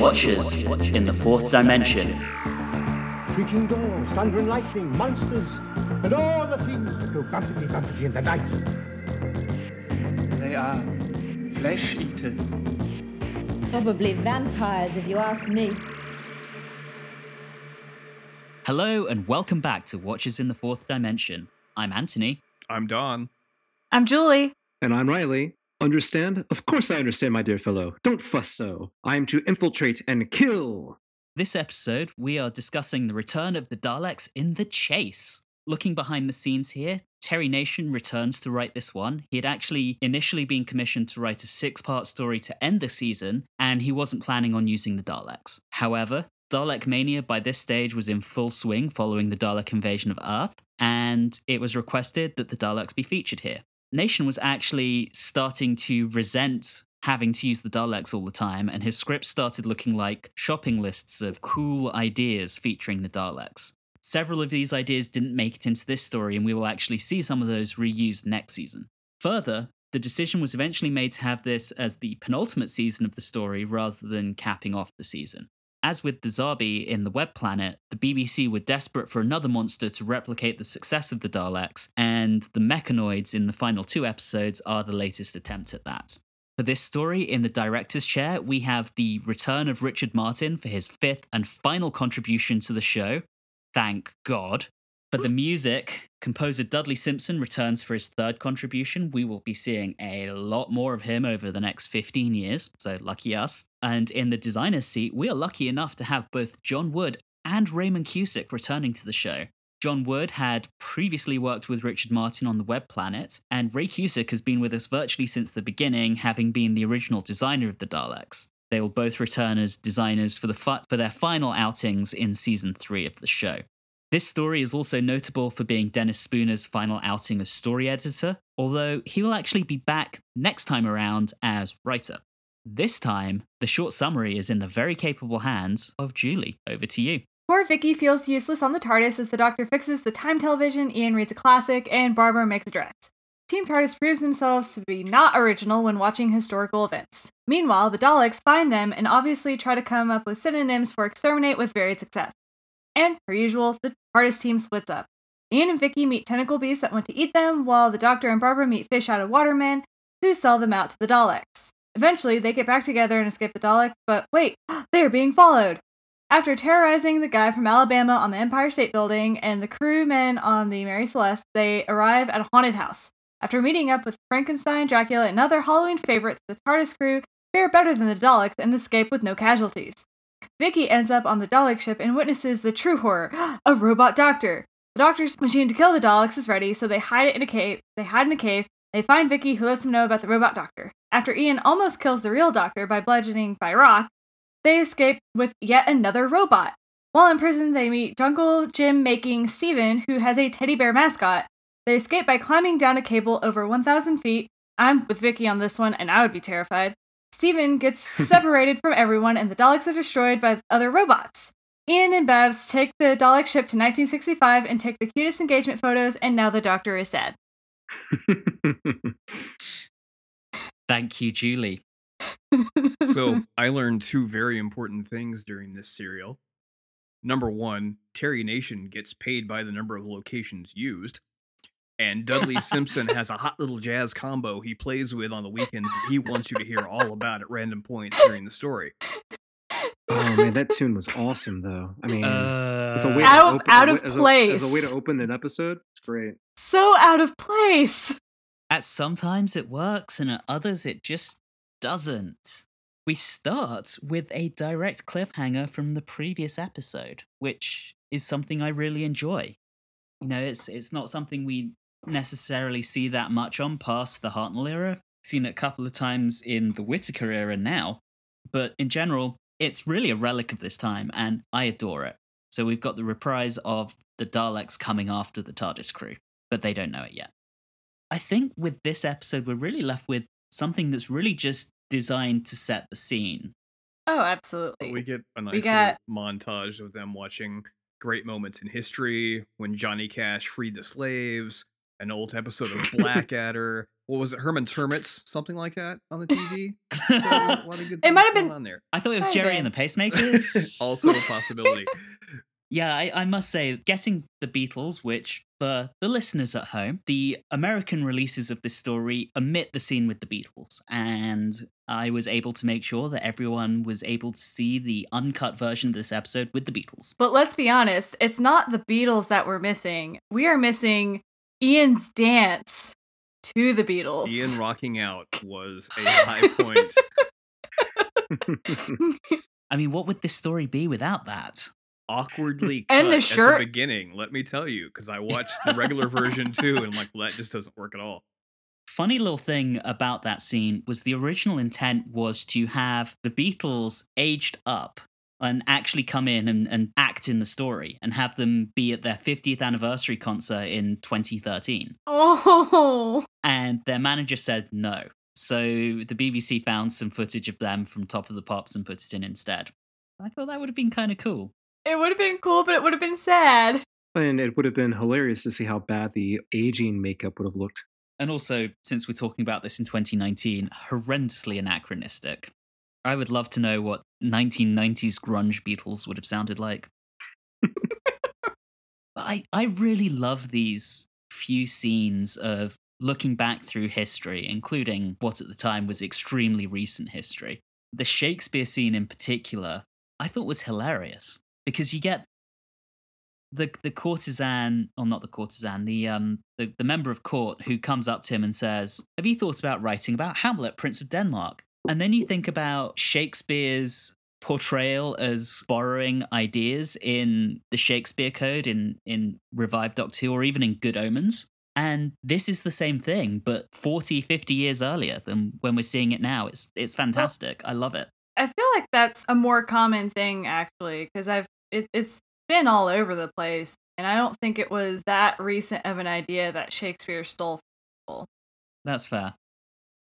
Watchers in the Fourth Dimension. Creaking doors, thunder and lightning, monsters, and all the things that go bumpity bumpity in the night. They are flesh eaters. Probably vampires, if you ask me. Hello and welcome back to Watchers in the Fourth Dimension. I'm Anthony. I'm Don. I'm Julie. And I'm Riley. Understand? Of course I understand, my dear fellow. Don't fuss so. I am to infiltrate and kill. This episode, we are discussing the return of the Daleks in the chase. Looking behind the scenes here, Terry Nation returns to write this one. He had actually initially been commissioned to write a six part story to end the season, and he wasn't planning on using the Daleks. However, Dalek Mania by this stage was in full swing following the Dalek invasion of Earth, and it was requested that the Daleks be featured here. Nation was actually starting to resent having to use the Daleks all the time, and his scripts started looking like shopping lists of cool ideas featuring the Daleks. Several of these ideas didn't make it into this story, and we will actually see some of those reused next season. Further, the decision was eventually made to have this as the penultimate season of the story rather than capping off the season. As with the Zarbi in the Web Planet, the BBC were desperate for another monster to replicate the success of the Daleks, and the Mechanoids in the final two episodes are the latest attempt at that. For this story, in the director's chair, we have the return of Richard Martin for his fifth and final contribution to the show. Thank God. For the music, composer Dudley Simpson returns for his third contribution. We will be seeing a lot more of him over the next 15 years, so lucky us. And in the designer's seat, we are lucky enough to have both John Wood and Raymond Cusick returning to the show. John Wood had previously worked with Richard Martin on the Web Planet, and Ray Cusick has been with us virtually since the beginning, having been the original designer of the Daleks. They will both return as designers for, the fi- for their final outings in season three of the show. This story is also notable for being Dennis Spooner's final outing as story editor, although he will actually be back next time around as writer. This time, the short summary is in the very capable hands of Julie. Over to you. Poor Vicky feels useless on the TARDIS as the Doctor fixes the time television, Ian reads a classic, and Barbara makes a dress. Team TARDIS proves themselves to be not original when watching historical events. Meanwhile, the Daleks find them and obviously try to come up with synonyms for exterminate with varied success. And, per usual, the TARDIS team splits up. Ian and Vicky meet tentacle beasts that want to eat them, while the Doctor and Barbara meet fish out of watermen who sell them out to the Daleks. Eventually, they get back together and escape the Daleks, but wait, they are being followed! After terrorizing the guy from Alabama on the Empire State Building and the crewmen on the Mary Celeste, they arrive at a haunted house. After meeting up with Frankenstein, Dracula, and other Halloween favorites, the TARDIS crew fare better than the Daleks and escape with no casualties. Vicky ends up on the Dalek ship and witnesses the true horror a robot doctor. The doctor's machine to kill the Daleks is ready, so they hide it in a cave. They hide in a cave. They find Vicky, who lets them know about the robot doctor. After Ian almost kills the real doctor by bludgeoning by rock, they escape with yet another robot. While in prison, they meet Jungle Jim making Steven, who has a teddy bear mascot. They escape by climbing down a cable over 1,000 feet. I'm with Vicky on this one, and I would be terrified. Steven gets separated from everyone, and the Daleks are destroyed by other robots. Ian and Babs take the Dalek ship to 1965 and take the cutest engagement photos, and now the Doctor is sad. Thank you, Julie. So I learned two very important things during this serial. Number one, Terry Nation gets paid by the number of locations used. And Dudley Simpson has a hot little jazz combo he plays with on the weekends that he wants you to hear all about at random points during the story. Oh man, that tune was awesome though. I mean, as a way Out- to uh, open, out a of way- as a- as a way to open an episode. It's great. So out of place. At sometimes it works, and at others it just doesn't. We start with a direct cliffhanger from the previous episode, which is something I really enjoy. You know, it's it's not something we necessarily see that much on past the Hartnell era. Seen a couple of times in the Whittaker era now, but in general, it's really a relic of this time, and I adore it. So we've got the reprise of the Daleks coming after the TARDIS crew, but they don't know it yet. I think with this episode, we're really left with something that's really just designed to set the scene. Oh, But absolutely. we get a nice We little got- montage of them watching great moments in history when Johnny Cash freed the slaves, an old episode of Blackadder. what was it, Herman Termits, something like that on the TV. So, a lot of good It might have been- on there. I thought it was Might Gerry and the Pacemakers. also a possibility. Yeah, I, I must say, getting the Beatles, which for the listeners at home, the American releases of this story omit the scene with the Beatles. And I was able to make sure that everyone was able to see the uncut version of this episode with the Beatles. But let's be honest, it's not the Beatles that we're missing. We are missing Ian's dance to the Beatles. Ian rocking out was a high point. I mean, what would this story be without that? Awkwardly And the cut shirt. at the beginning, let me tell you, because I watched the regular version too, and like, well, that just doesn't work at all. Funny little thing about that scene was the original intent was to have the Beatles aged up and actually come in and, and act in the story and have them be at their 50th anniversary concert in 2013. Oh, And their manager said no. So the BBC found some footage of them from Top of the Pops and put it in instead. I thought that would have been kind of cool. It would have been cool, but it would have been sad. and it would have been hilarious to see how bad the aging makeup would have looked. And also, since we're talking about this in 2019, horrendously anachronistic. I would love to know what 1990s grunge Beatles would have sounded like. but I, I really love these few scenes of looking back through history, including what at the time was extremely recent history. The Shakespeare scene in particular, I thought was hilarious because you get the the courtesan, or not the courtesan, the um the, the member of court who comes up to him and says, "Have you thought about writing about Hamlet, Prince of Denmark?" And then you think about Shakespeare's portrayal as borrowing ideas in the Shakespeare Code in in Revived Doctor Who or even in Good Omens. And this is the same thing, but 40, 50 years earlier than when we're seeing it now. It's it's fantastic. I love it. I feel like that's a more common thing actually, because I've it's it's been all over the place, and I don't think it was that recent of an idea that Shakespeare stole. from people. That's fair.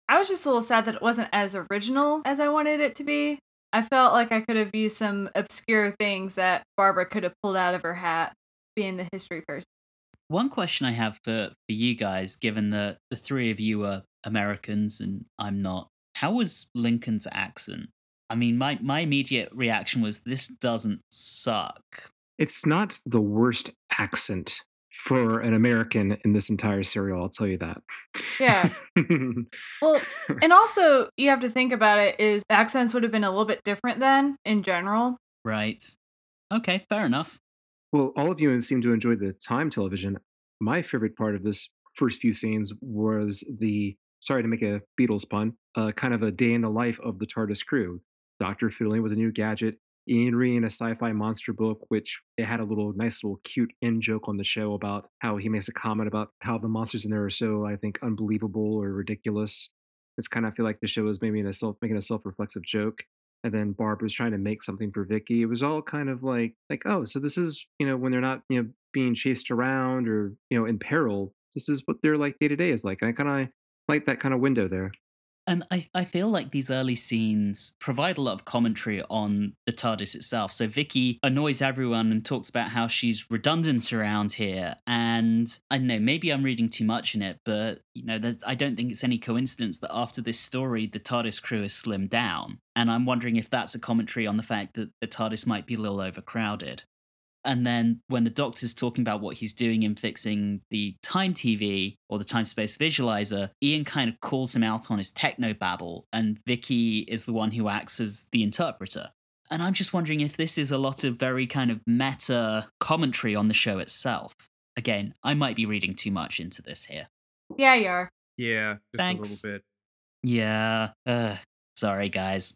I was just a little sad that it wasn't as original as I wanted it to be. I felt like I could have used some obscure things that Barbara could have pulled out of her hat, being the history person. One question I have for, for you guys, given that the three of you are Americans and I'm not, how was Lincoln's accent? I mean, my, my immediate reaction was this doesn't suck. It's not the worst accent for an American in this entire serial, I'll tell you that. Yeah. Well, and also you have to think about it is accents would have been a little bit different then in general. Right. Okay, fair enough. well, all of you seem to enjoy the time television. My favorite part of this first few scenes was the sorry to make a Beatles pun, uh, kind of a day in the life of the TARDIS crew. Doctor fiddling with a new gadget, Ian reading a sci-fi monster book, which it had a little nice little cute in joke on the show about how he makes a comment about how the monsters in there are so, I think, unbelievable or ridiculous. It's kind of feel like the show is maybe a self making a self-reflexive joke and then Barbara's trying to make something for Vicky. It was all kind of like like oh, so this is you know when they're not you know being chased around or you know in peril. This is what their like day to day is like. And I kind of like that kind of window there. And I, I feel like these early scenes provide a lot of commentary on the TARDIS itself. So Vicky annoys everyone and talks about how she's redundant around here. And I don't know, maybe I'm reading too much in it, but you know, I don't think it's any coincidence that after this story, the TARDIS crew has slimmed down. And I'm wondering if that's a commentary on the fact that the TARDIS might be a little overcrowded. And then when the doctor's talking about what he's doing in fixing the time TV or the time space visualizer, Ian kind of calls him out on his techno babble, and Vicky is the one who acts as the interpreter. And I'm just wondering if this is a lot of very kind of meta commentary on the show itself. Again, I might be reading too much into this here. Yeah, you are. Yeah, just Thanks. a little bit. Yeah, uh, sorry, guys.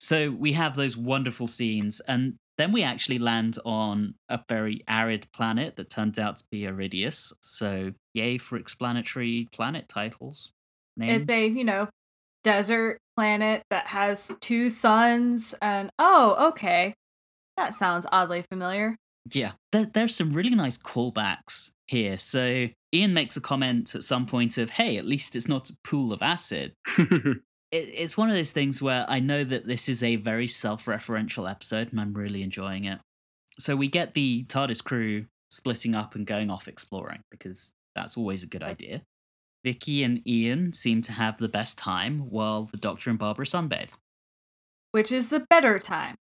So we have those wonderful scenes, and then we actually land on a very arid planet that turns out to be Aridius. So, yay for explanatory planet titles. Names. It's a, you know, desert planet that has two suns and oh, okay. That sounds oddly familiar. Yeah, there, there's some really nice callbacks here. So Ian makes a comment at some point of, "Hey, at least it's not a pool of acid." It, it's one of those things where I know that this is a very self-referential episode, and I'm really enjoying it. So we get the TARDIS crew splitting up and going off exploring because That's always a good idea. Vicky and Ian seem to have the best time while the Doctor and Barbara sunbathe. Which is the better time.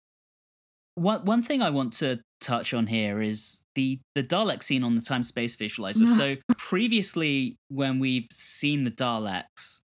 One one thing I want to touch on here is the the Dalek scene on the time space visualizer. so previously, when we've seen the Daleks,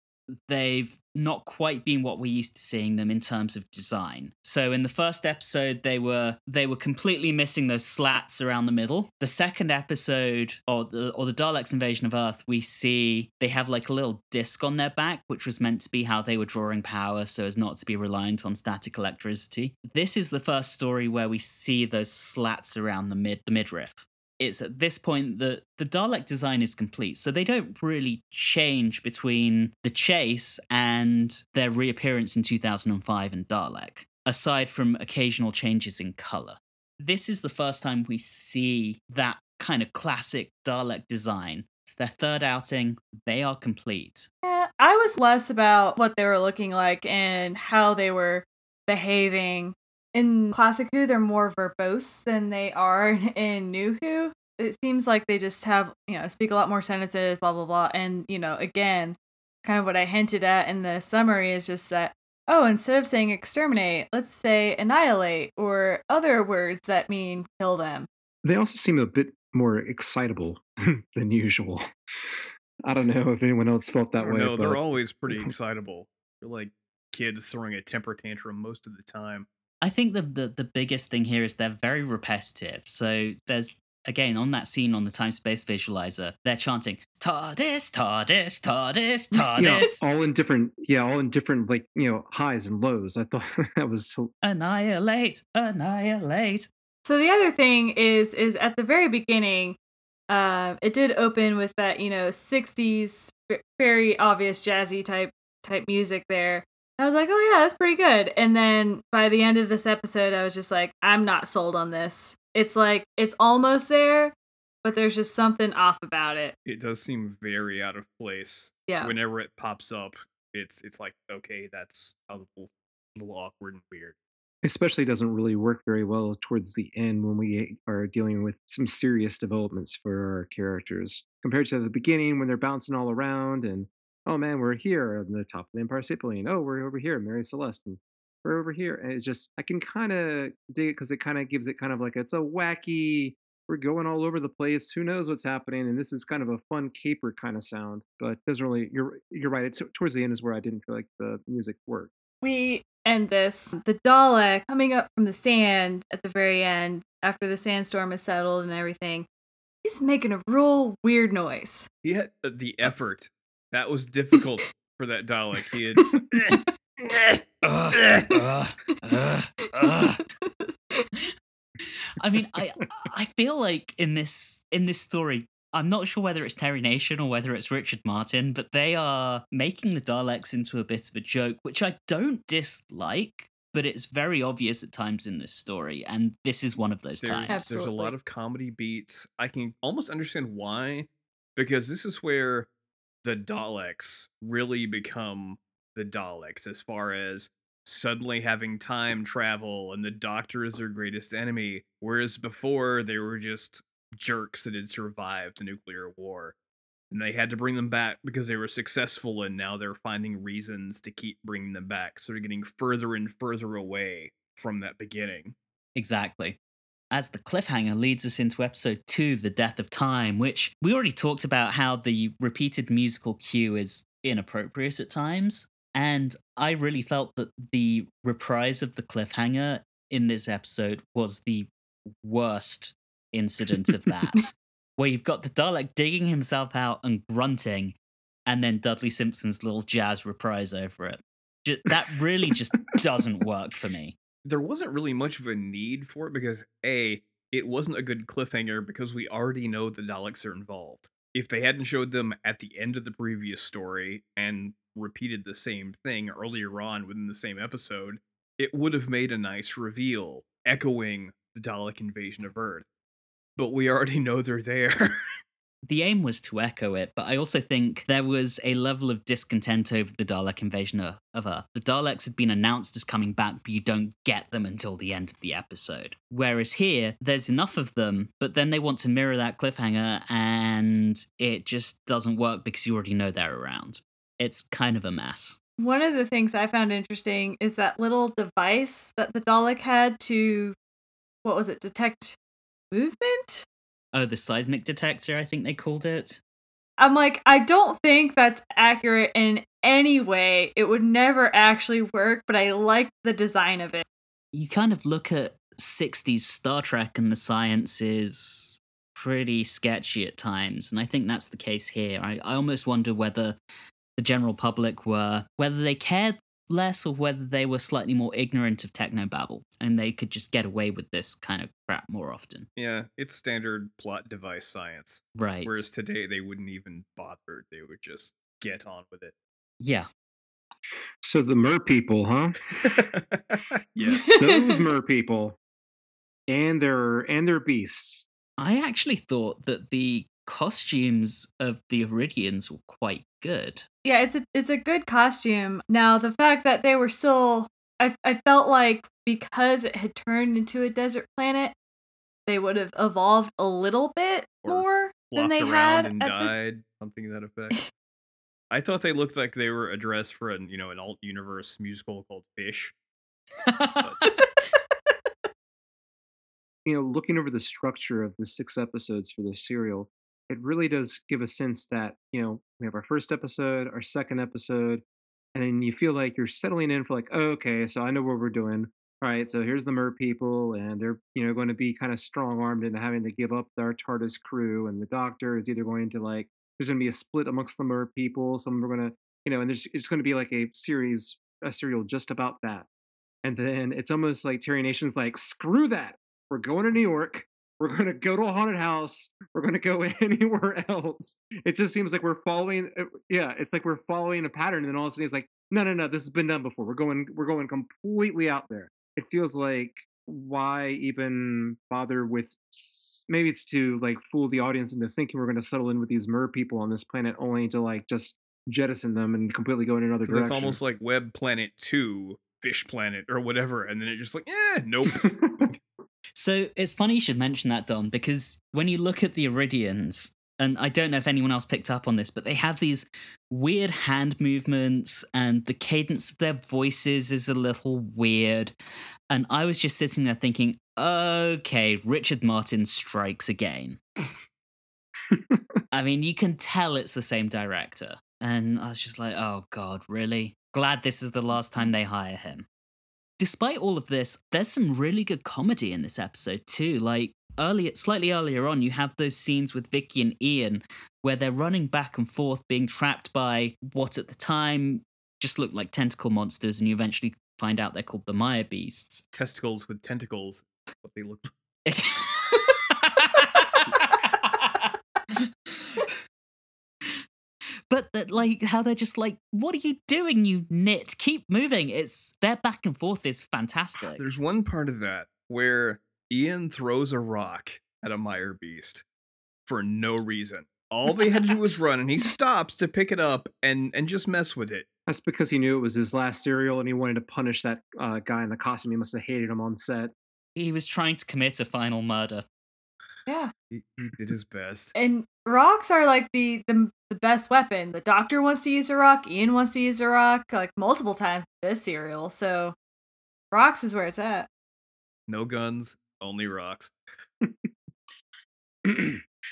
they've not quite been what we're used to seeing them in terms of design. So in the first episode they were they were completely missing those slats around the middle. The second episode or the or the Daleks invasion of Earth, we see they have like a little disc on their back which was meant to be how they were drawing power so as not to be reliant on static electricity. This is the first story where we see those slats around the mid the midriff it's at this point that the Dalek design is complete. So they don't really change between the chase and their reappearance in 2005 and Dalek, aside from occasional changes in color. This is the first time we see that kind of classic Dalek design. It's their third outing. They are complete. Yeah, I was less about what they were looking like and how they were behaving in classic Who, they're more verbose than they are in New Who. It seems like they just have, you know, speak a lot more sentences, blah, blah, blah. And, you know, again, kind of what I hinted at in the summary is just that, oh, instead of saying exterminate, let's say annihilate or other words that mean kill them. They also seem a bit more excitable than usual. I don't know if anyone else felt that way. No, they're always pretty excitable. They're like kids throwing a temper tantrum most of the time. I think the, the the biggest thing here is they're very repetitive. So there's again on that scene on the time space visualizer, they're chanting TARDIS, TARDIS, TARDIS, TARDIS. yeah, all in different, yeah, all in different like you know highs and lows. I thought that was so. annihilate, annihilate. So the other thing is is at the very beginning, uh, it did open with that you know '60s very obvious jazzy type type music there. I was like, oh yeah, that's pretty good. And then by the end of this episode, I was just like, I'm not sold on this. It's like it's almost there, but there's just something off about it. It does seem very out of place. Yeah. Whenever it pops up, it's it's like okay, that's a little, little awkward and weird. Especially doesn't really work very well towards the end when we are dealing with some serious developments for our characters compared to the beginning when they're bouncing all around and oh man, we're here on the top of the Empire State Building. Oh, we're over here, Mary Celeste, and we're over here. And it's just I can kind of dig it because it kind of gives it kind of like it's a wacky. We're going all over the place. Who knows what's happening? And this is kind of a fun caper kind of sound, but it doesn't really. You're you're right. It's, towards the end is where I didn't feel like the music worked. we end this. The Dalek coming up from the sand at the very end after the sandstorm is settled and everything. He's making a real weird noise. He had uh, the effort. That was difficult for that Dalek. He had. I mean, I I feel like in this in this story, I'm not sure whether it's Terry Nation or whether it's Richard Martin, but they are making the Daleks into a bit of a joke, which I don't dislike, but it's very obvious at times in this story, and this is one of those there's, times. there's a lot of comedy beats. I can almost understand why, because this is where the Daleks really become the Daleks as far as suddenly having time travel and the Doctor is their greatest enemy, whereas before they were just jerks that had survived the nuclear war. And they had to bring them back because they were successful, and now they're finding reasons to keep bringing them back. So they're getting further and further away from that beginning. Exactly. As the cliffhanger leads us into episode two, The Death of Time, which we already talked about how the repeated musical cue is inappropriate at times. And I really felt that the reprise of the cliffhanger in this episode was the worst incident of that. where you've got the Dalek digging himself out and grunting, and then Dudley Simpson's little jazz reprise over it. Ju- That really just doesn't work for me. There wasn't really much of a need for it because a it wasn't a good cliffhanger because we already know the Daleks are involved. If they hadn't showed them at the end of the previous story and repeated the same thing earlier on within the same episode, it would have made a nice reveal, echoing the Dalek invasion of Earth. But we already know they're there. The aim was to echo it, but I also think there was a level of discontent over the Dalek invasion of Earth. The Daleks had been announced as coming back, but you don't get them until the end of the episode. Whereas here, there's enough of them, but then they want to mirror that cliffhanger, and it just doesn't work because you already know they're around. It's kind of a mess. One of the things I found interesting is that little device that the Dalek had to, what was it, detect movement? Oh, the seismic detector, I think they called it. I'm like, I don't think that's accurate in any way. It would never actually work, but I like the design of it. You kind of look at 60s Star Trek, and the science is pretty sketchy at times. And I think that's the case here. I, I almost wonder whether the general public were, whether they cared less or whether they were slightly more ignorant of techno technobabble and they could just get away with this kind of crap more often. Yeah, it's standard plot device science. Right. Whereas today they wouldn't even bother. They would just get on with it. Yeah. So the mer people, huh? yeah. Those mer people. And their and their beasts. I actually thought that the costumes of the Aridians were quite good. Yeah, it's a it's a good costume. Now the fact that they were still I I felt like because it had turned into a desert planet, they would have evolved a little bit Or more than they around had and at this died, something to that effect. I thought they looked like they were addressed for an you know an alt universe musical called Fish. you know, looking over the structure of the six episodes for this serial, it really does give a sense that, you know, we have our first episode, our second episode, and then you feel like you're settling in for like, oh, okay, so I know what we're doing. All right, so here's the Mer people, and they're, you know, going to be kind of strong armed into having to give up their TARDIS crew, and the doctor is either going to like, there's going to be a split amongst the Mer people. Some are going to, you know, and there's it's going to be like a series, a serial just about that. And then it's almost like Terry Nation's like, screw that. We're going to New York. We're going to go to a haunted house. We're going to go anywhere else. It just seems like we're following. uh, Yeah, it's like we're following a pattern, and then all of a sudden it's like, no, no, no, this has been done before. We're going, we're going completely out there. It feels like why even bother with? Maybe it's to like fool the audience into thinking we're going to settle in with these mer people on this planet, only to like just jettison them and completely go in another direction. it's almost like Web Planet Two, Fish Planet, or whatever, and then it just like, eh, nope. So it's funny you should mention that, Don, because when you look at the Aridians, and I don't know if anyone else picked up on this, but they have these weird hand movements, and the cadence of their voices is a little weird. And I was just sitting there thinking, okay, Richard Martin strikes again. I mean, you can tell it's the same director. And I was just like, oh, God, really? Glad this is the last time they hire him despite all of this, there's some really good comedy in this episode too. Like earlier, slightly earlier on, you have those scenes with Vicky and Ian where they're running back and forth, being trapped by what at the time just looked like tentacle monsters, and you eventually find out they're called the Mire Beasts. Testicles with tentacles. What they look. but that like how they're just like what are you doing you nit keep moving it's their back and forth is fantastic There's one part of that where Ian throws a rock at a Mire Beast for no reason. All they had to do was run, and he stops to pick it up and and just mess with it. That's because he knew it was his last serial and he wanted to punish that uh, guy in the costume. He must have hated him on set. he was trying to commit a final murder Yeah. He, he did his best. And rocks are like the, the the best weapon. The doctor wants to use a rock, Ian wants to use a rock like multiple times this serial. So rocks is where it's at. No guns, only rocks.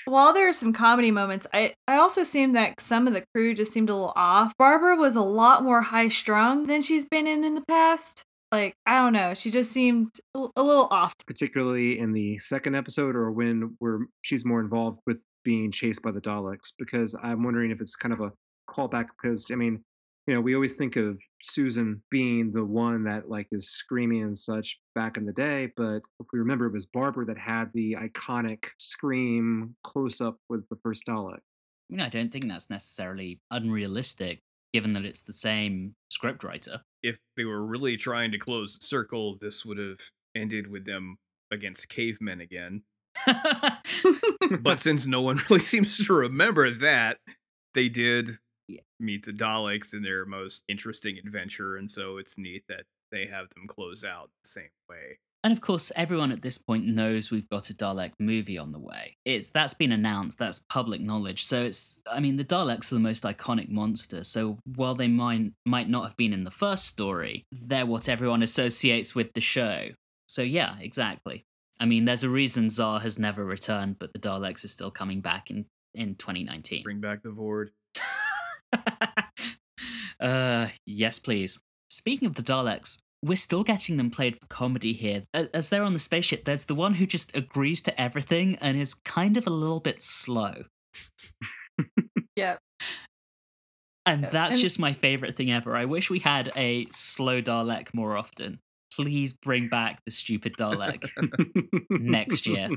While there are some comedy moments, I, I also seemed that some of the crew just seemed a little off. Barbara was a lot more high strung than she's been in in the past. Like, I don't know. She just seemed a a little off. particularly in the second episode or when we're she's more involved with being chased by the Daleks because I'm wondering if it's kind of a callback because I mean you know we always think of Susan being the one that like is screaming and such back in the day but if we remember it was Barbara that had the iconic scream close up with the first Dalek I mean, I don't think that's necessarily unrealistic, given that it's the same scriptwriter. If they were really trying to close the circle, this would have ended with them against cavemen again. but since no one really seems to remember that, they did Yeah. meet the Daleks in their most interesting adventure, and so it's neat that they have them close out the same way. And of course, everyone at this point knows we've got a Dalek movie on the way. It's that's been announced. That's public knowledge. So it's, I mean, the Daleks are the most iconic monster. So while they might might not have been in the first story, they're what everyone associates with the show. So yeah, exactly. I mean, there's a reason Tsar has never returned, but the Daleks are still coming back in in 2019. Bring back the Voord. uh, yes, please. Speaking of the Daleks, we're still getting them played for comedy here. As they're on the spaceship, there's the one who just agrees to everything and is kind of a little bit slow. yeah. And Yeah, that's and- just my favorite thing ever. I wish we had a slow Dalek more often. Please bring back the stupid Dalek next year.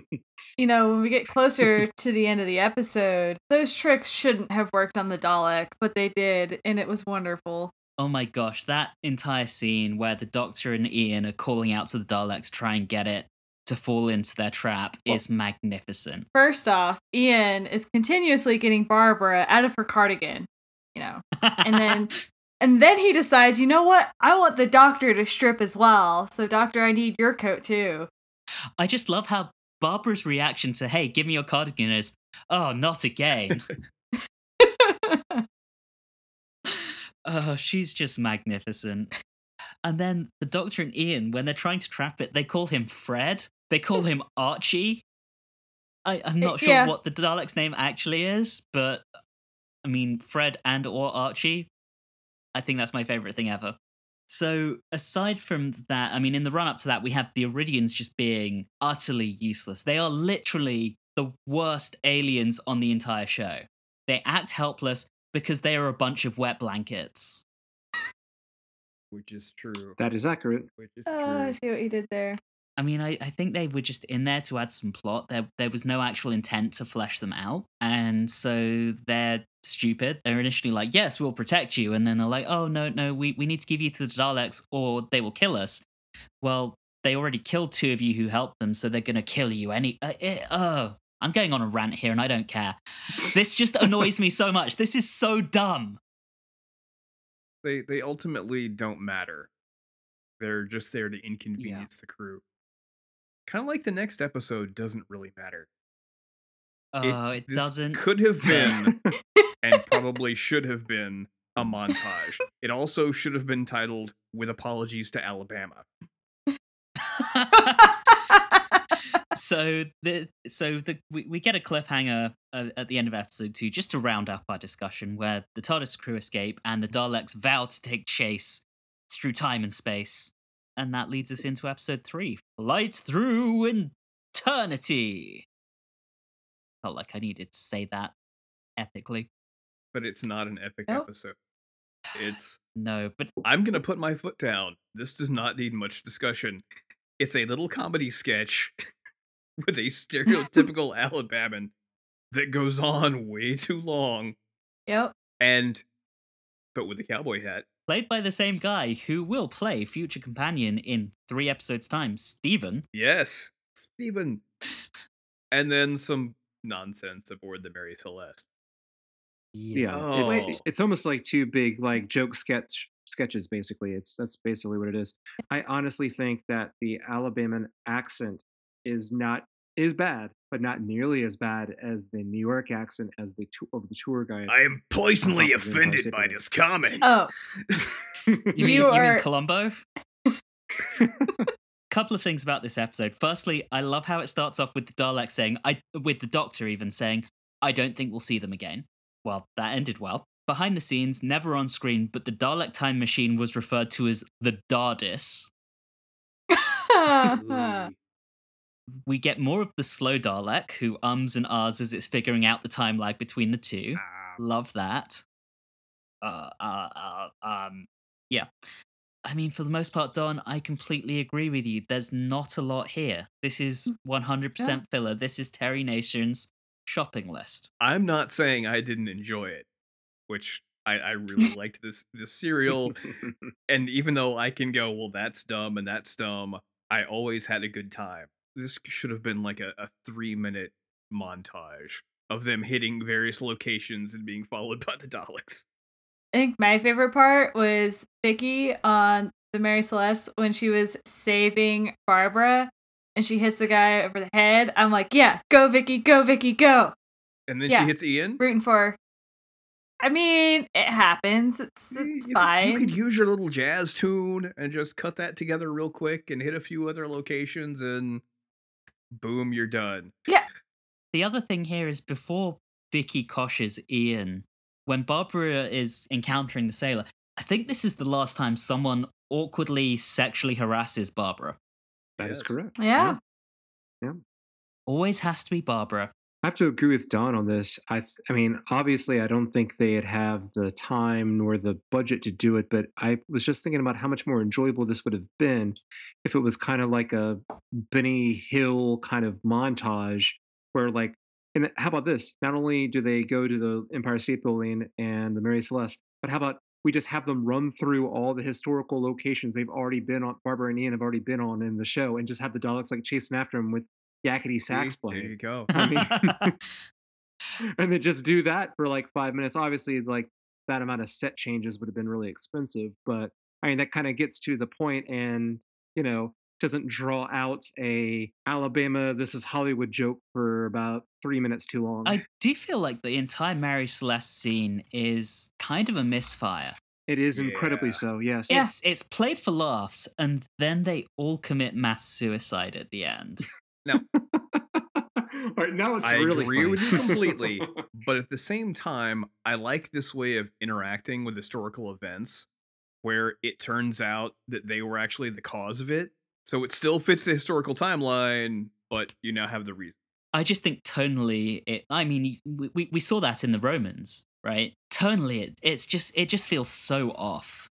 You know, when we get closer to the end of the episode, those tricks shouldn't have worked on the Dalek, but they did, and it was wonderful. Oh my gosh, that entire scene where the Doctor and Ian are calling out to the Daleks to try and get it to fall into their trap Well- is magnificent. First off, Ian is continuously getting Barbara out of her cardigan, you know, and then and then he decides, you know what? I want the doctor to strip as well. So, doctor, I need your coat too. I just love how Barbara's reaction to, hey, give me your cardigan is, oh, not again. oh, she's just magnificent. And then the Doctor and Ian, when they're trying to trap it, they call him Fred. They call him Archie. I, I'm eh, not sure yeah. what the Dalek's name actually is, but I mean, Fred and or Archie. I think that's my favorite thing ever. So, aside from that, I mean, in the run up to that, we have the Aridians just being utterly useless. They are literally the worst aliens on the entire show. They act helpless because they are a bunch of wet blankets. Which is true. that is accurate. Which is Oh, I see what you did there. I mean, I, I think they were just in there to add some plot. There there was no actual intent to flesh them out. And so they're stupid. They're initially like, yes, we'll protect you. And then they're like, oh, no, no, we, we need to give you to the Daleks or they will kill us. Well, they already killed two of you who helped them, so they're going to kill you any. Uh, eh, oh, I'm going on a rant here and I don't care. This just annoys me so much. This is so dumb. They they ultimately don't matter. They're just there to inconvenience the crew. Kind of like the next episode doesn't really matter. Oh, it, this doesn't. Could have been and probably should have been a montage. It also should have been titled "With Apologies to Alabama." so the so the we, we get a cliffhanger uh, at the end of episode two just to round up our discussion where the TARDIS crew escape and the Daleks vow to take chase through time and space, and that leads us into episode three: Flight through eternity. Felt like I needed to say that epically. But it's not an epic Nope. episode. It's No, but I'm gonna put my foot down. This does not need much discussion. It's a little comedy sketch with a stereotypical Alabaman that goes on way too long, Yep. and but with a cowboy hat. played by the same guy who will play future companion in three episodes' time, Steven. Yes, Steven. And then some nonsense aboard the Mary Celeste. Yeah, Oh. it's it's almost like two big like joke sketch sketches. Basically, it's that's basically what it is. I honestly think that the Alabama accent is not is bad, but not nearly as bad as the New York accent as the tou- of the tour guide. I am poisonally Top of the Empire offended by this comment. Oh, You mean, You you mean Columbo? Couple of things about this episode. Firstly, I love how it starts off with the Dalek saying, "I," with the Doctor even saying, "I don't think we'll see them again." Well, that ended well. Behind the scenes, never on screen, but the Dalek time machine was referred to as the DARDIS. We get more of the slow Dalek, who ums and ahs as it's figuring out the time lag between the two. Ah, Love that. Uh, uh, uh, um, yeah. I mean, for the most part, Don, I completely agree with you. There's not a lot here. This is 100% filler. This is Terry Nation's shopping list. I'm not saying I didn't enjoy it, which I, I really liked this this serial. And even though I can go, well, that's dumb and that's dumb, I always had a good time. This should have been like a, a three minute montage of them hitting various locations and being followed by the Daleks. I think my favorite part was Vicky on the Mary Celeste when she was saving Barbara and she hits the guy over the head. I'm like, yeah, go Vicky, go Vicky, go. And then Yeah. she hits Ian. Rooting for. her. I mean, it happens. It's, it's you fine. You could use your little jazz tune and just cut that together real quick and hit a few other locations and boom, you're done. Yeah. The other thing here is before Vicky koshes Ian, when Barbara is encountering the sailor, I think this is the last time someone awkwardly sexually harasses Barbara. That is Yes. correct. yeah. Always has to be Barbara. I have to agree with Don on this. I, th- I mean, obviously, I don't think they'd have the time nor the budget to do it, but I was just thinking about how much more enjoyable this would have been if it was kind of like a Benny Hill kind of montage where, like, and how about this? Not only do they go to the Empire State Building and the Mary Celeste, but how about we just have them run through all the historical locations they've already been on, Barbara and Ian have already been on in the show, and just have the Daleks like chasing after them with yakety sax See? There you go. I mean- and then just do that for like five minutes. Obviously, like that amount of set changes would have been really expensive, but I mean that kind of gets to the point, and you know doesn't draw out a Alabama this is Hollywood joke for about three minutes too long. I do feel like the entire Mary Celeste scene is kind of a misfire. it is incredibly Yeah. so. Yes. Yeah. It's it's played for laughs, and then they all commit mass suicide at the end. All right, now it's I really agree with you completely. But at the same time, I like this way of interacting with historical events where it turns out that they were actually the cause of it. So it still fits the historical timeline, but you now have the reason. I just think tonally, it. I mean, we, we, we saw that in the Romans, right? Tonally, it, it's just it just feels so off.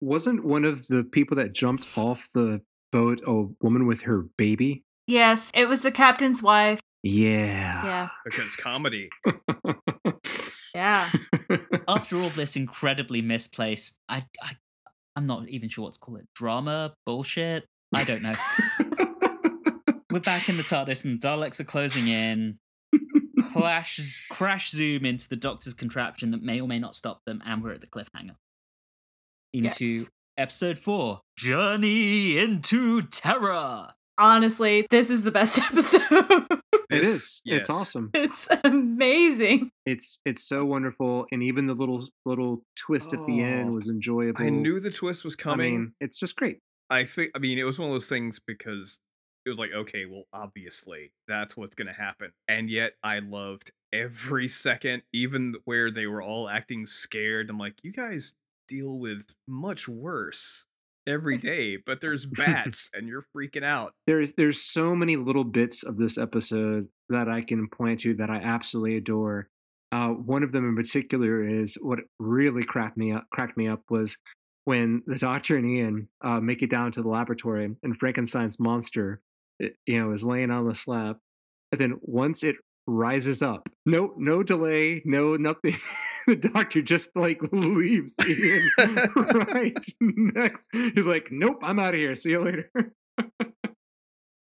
Wasn't one of the people that jumped off the boat a woman with her baby? Yes, it was the captain's wife. Yeah. Yeah. Because comedy. Yeah. After all this incredibly misplaced, I, I I'm not even sure what to call it. Drama, bullshit. I don't know. We're back in the TARDIS, and the Daleks are closing in. Clash, crash, zoom into the Doctor's contraption that may or may not stop them, and we're at the cliffhanger. Into Yes. episode four, Journey into Terror. Honestly, this is the best episode. it is. This- is. It's awesome. it's amazing. It's it's so wonderful, and even the little little twist at the end Oh, was enjoyable. I knew the twist was I coming. mean, it's just great. I think I mean it was one of those things because it was like, okay, well, obviously that's what's gonna happen. And yet I loved every second, even where they were all acting scared. I'm like, you guys deal with much worse every day, but there's bats and you're freaking out. There's there's so many little bits of this episode that I can point to that I absolutely adore. Uh, one of them in particular is what really cracked me up. Cracked me up was when the Doctor and Ian uh, make it down to the laboratory, and Frankenstein's monster, it, you know, is laying on the slab, and then once it rises up, no no delay, no nothing. the Doctor just like leaves Ian right next. He's like, "Nope, I'm out of here. See you later."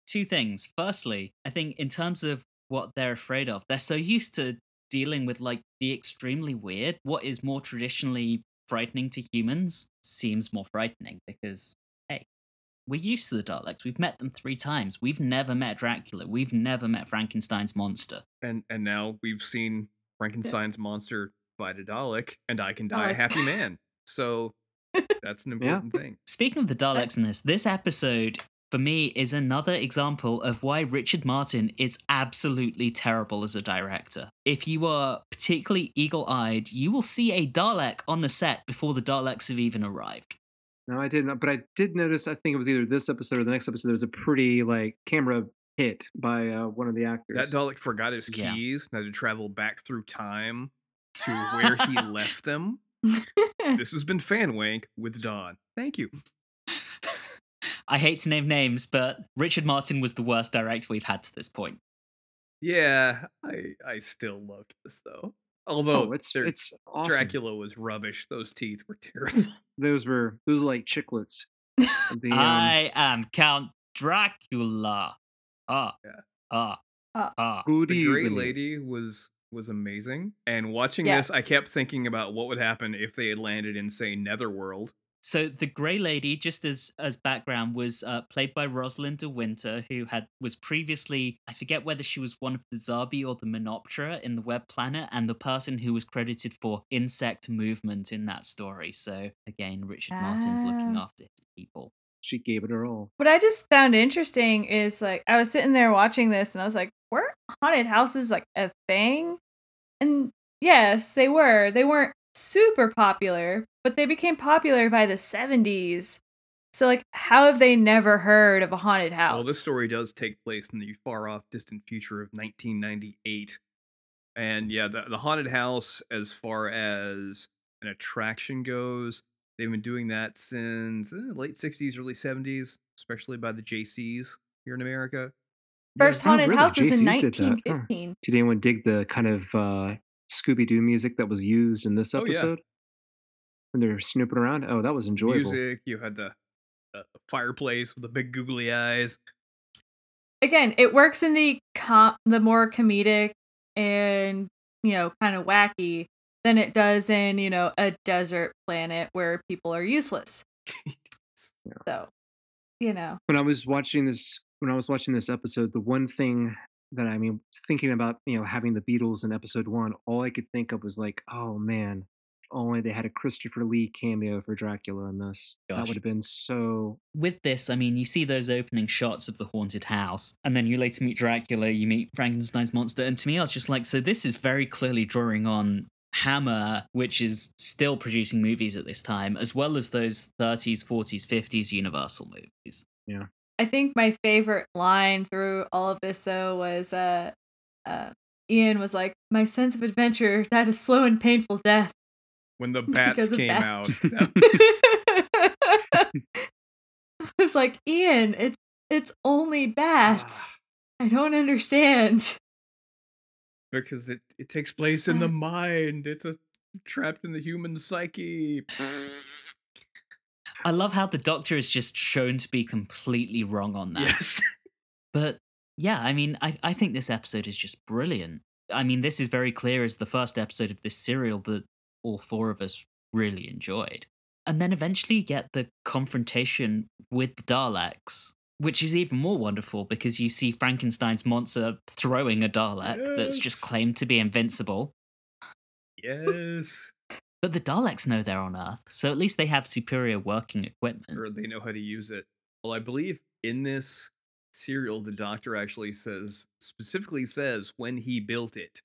two things. Firstly, I think in terms of what they're afraid of, they're so used to dealing with like the extremely weird. What is more traditionally frightening to humans seems more frightening because, we're used to the Daleks. We've met them three times. We've never met Dracula. We've never met Frankenstein's monster. And and now we've seen Frankenstein's monster fight a Dalek, and I can die a oh. happy man. So that's an Yeah. important thing. Speaking of the Daleks in this, this episode for me is another example of why Richard Martin is absolutely terrible as a director. If you are particularly eagle eyed, you will see a Dalek on the set before the Daleks have even arrived. No, I didn't. But I did notice. I think it was either this episode or the next episode. There was a pretty like camera hit by uh, one of the actors. That Dalek forgot his Yeah. keys and had to travel back through time to where he left them. This has been Fan Wank with Don. Thank you. I hate to name names, but Richard Martin was the worst director we've had to this point. Yeah, I I still loved this though. Although oh, it's it's awesome. Dracula was rubbish. Those teeth were terrible. Those were those were like chiclets. The, um, I am Count Dracula. ah, Yeah. ah, Ah. ah. Good the Gray. Lady was was amazing, and watching this, I kept thinking about what would happen if they had landed in, say, Netherworld. So the Grey Lady, just as as background, was uh, played by Roslyn de Winter, who had was previously I forget whether she was one of the Zarbi or the Menoptra in the Web Planet, and the person who was credited for insect movement in that story. So again, Richard Martin's looking Ah. after his people. She gave it her all. What I just found interesting is like I was sitting there watching this and I was like, were haunted houses like a thing? And yes, they were. They weren't super popular, but they became popular by the 70s. So like how have they never heard of a haunted house? Well, this story does take place in the far off, distant future of 1998. And yeah, the, the haunted house, as far as an attraction goes, they've been doing that since eh, late 60s, early 70s, especially by the JCs here in America. Yeah, First Oh, haunted really? house was in JCs did that, huh. 1915. Did anyone dig the kind of uh, Scooby Doo music that was used in this Oh, yeah. episode? When they're snooping around? Oh, that was enjoyable. music, you had the, the fireplace with the big googly eyes. Again, it works in the com- the more comedic and, you know, kind of wacky than it does in, you know, a desert planet where people are useless. So, you know. when I was watching this when I was watching this episode, the one thing that I mean thinking about, you know, having the Beatles in episode one, all I could think of was like, oh man, only they had a Christopher Lee cameo for Dracula in this. That would have been so With this, I mean, you see those opening shots of the haunted house, and then you later meet Dracula, you meet Frankenstein's monster, and to me, I was just like, so this is very clearly drawing on Hammer, which is still producing movies at this time, as well as those 30s, 40s, 50s Universal movies. I think my favorite line through all of this though was uh uh Ian was like, My sense of adventure died a slow and painful death. When the bats came bats. out, it's like, Ian, it's it's only bats. Ah, I don't understand. because it, it takes place in the mind. It's a trapped in the human psyche. I love how the Doctor is just shown to be completely wrong on that. yes. But yeah, I mean, I, I think this episode is just brilliant. I mean, this is very clear as the first episode of this serial that all four of us really enjoyed. And then eventually you get the confrontation with the Daleks, which is even more wonderful because you see Frankenstein's monster throwing a Dalek that's just claimed to be invincible. Yes. But the Daleks know they're on Earth, so at least they have superior working equipment. or they know how to use it. Well, I believe in this serial, the doctor actually says, specifically says when he built it,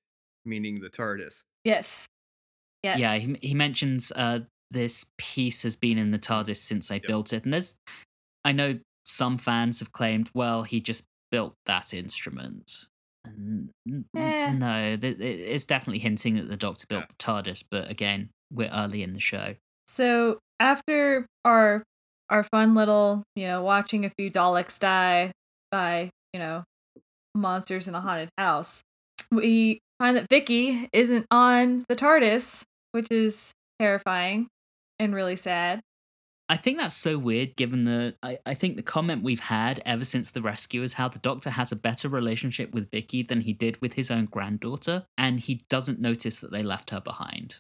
meaning the TARDIS. Yes. Yeah. yeah he, he mentions uh this piece has been in the tardis since i Yep. built it and there's i know some fans have claimed well he just built that instrument and n- n- Eh. no th- it's definitely hinting that the doctor built Yeah. the tardis but again we're early in the show So after our our fun little, you know, watching a few Daleks die by, you know, monsters in a haunted house, we find that Vicky isn't on the TARDIS, which is terrifying and really sad. i think that's so weird given the I, I think the comment we've had ever since the rescue is how the doctor has a better relationship with vicky than he did with his own granddaughter and he doesn't notice that they left her behind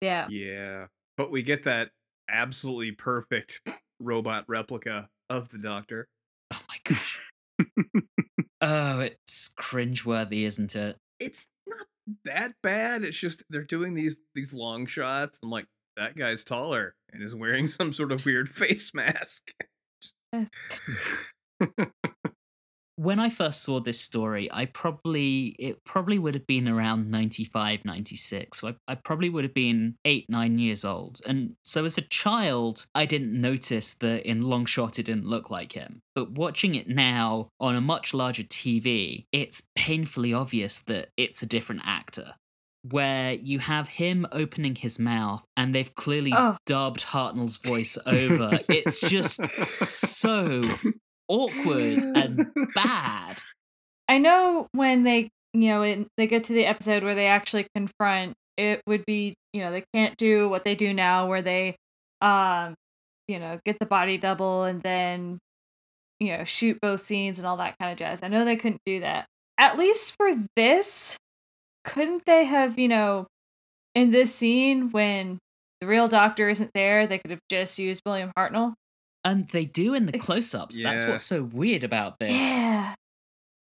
Yeah. Yeah. But we get that absolutely perfect robot replica of the doctor. oh my gosh oh it's cringeworthy isn't it It's not that bad. It's just they're doing these these long shots. I'm like, that guy's taller and is wearing some sort of weird face mask. Eh. when I first saw this story, I probably it probably would have been around 95, 96. So I, I probably would have been eight, nine years old. And so as a child, I didn't notice that in long shot it didn't look like him. But watching it now on a much larger TV, it's painfully obvious that it's a different actor. Where you have him opening his mouth and they've clearly Oh. dubbed Hartnell's voice over. it's just so awkward and bad. I know when they, you know, in, they get to the episode where they actually confront, it would be, you know, they can't do what they do now where they, um, you know, get the body double and then you know, shoot both scenes and all that kind of jazz. I know they couldn't do that. At least for this, couldn't they have, you know, in this scene when the real doctor isn't there, they could have just used William Hartnell? And they do in the close ups. That's what's so weird about this. Yeah.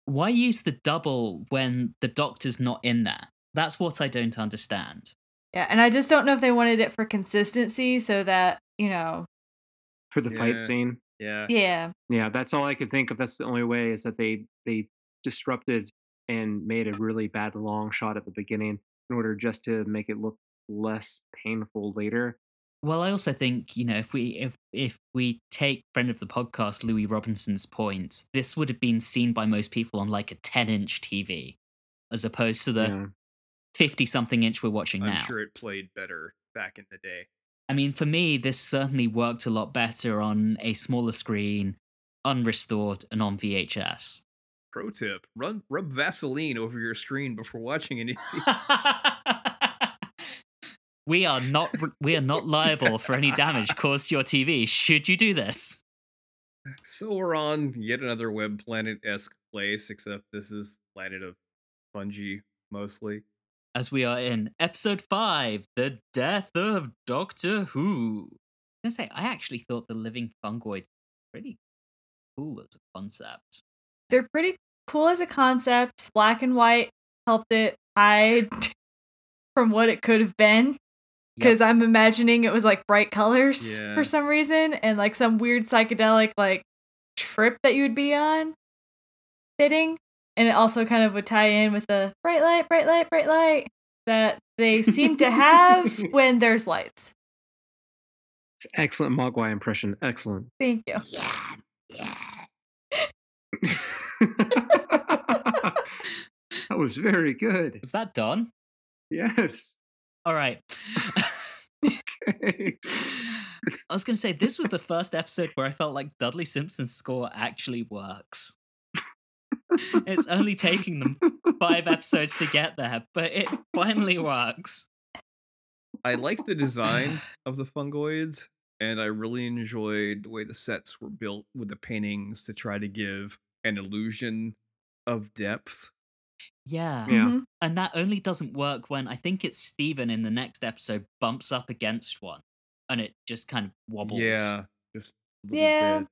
Why use the double when the doctor's not in there? That's what I don't understand. Yeah, and I just don't know if they wanted it for consistency so that, you know, for the Yeah. fight scene. Yeah. yeah. Yeah, that's all I could think of. That's the only way is that they they disrupted and made a really bad long shot at the beginning in order just to make it look less painful later. Well, I also think you know if we if if we take friend of the podcast Louis Robinson's point, this would have been seen by most people on like a ten inch TV, as opposed to the yeah. fifty something inch we're watching I'm now. sure it played better back in the day. I mean, for me, this certainly worked a lot better on a smaller screen, unrestored, and on VHS. Pro tip: Run rub Vaseline over your screen before watching anything. we are not we are not liable for any damage caused to your TV. Should you do this? so we're on yet another web planet esque place, except this is planet of fungi mostly. As we are in episode five, the death of Doctor Who. I was gonna say, I actually thought the living fungoids were pretty cool as a concept. They're pretty cool as a concept. Black and white helped it hide from what it could have been. Because I'm imagining it was like bright colors Yeah. for some reason and like some weird psychedelic like trip that you would be on fitting. And it also kind of would tie in with the bright light, bright light, bright light that they seem to have when there's lights. It's excellent Mogwai impression. Excellent. Thank you. Yeah, yeah. that was very good. Was that done? Yes. All right. I was going to say, this was the first episode where I felt like Dudley Simpson's score actually works. it's only taking them five episodes to get there, but it finally works. I like the design of the fungoids, and I really enjoyed the way the sets were built with the paintings to try to give an illusion of depth. Yeah. Yeah. Mhm. And that only doesn't work when I think it's Steven in the next episode bumps up against one and it just kind of wobbles. Yeah, just a little Yeah. bit.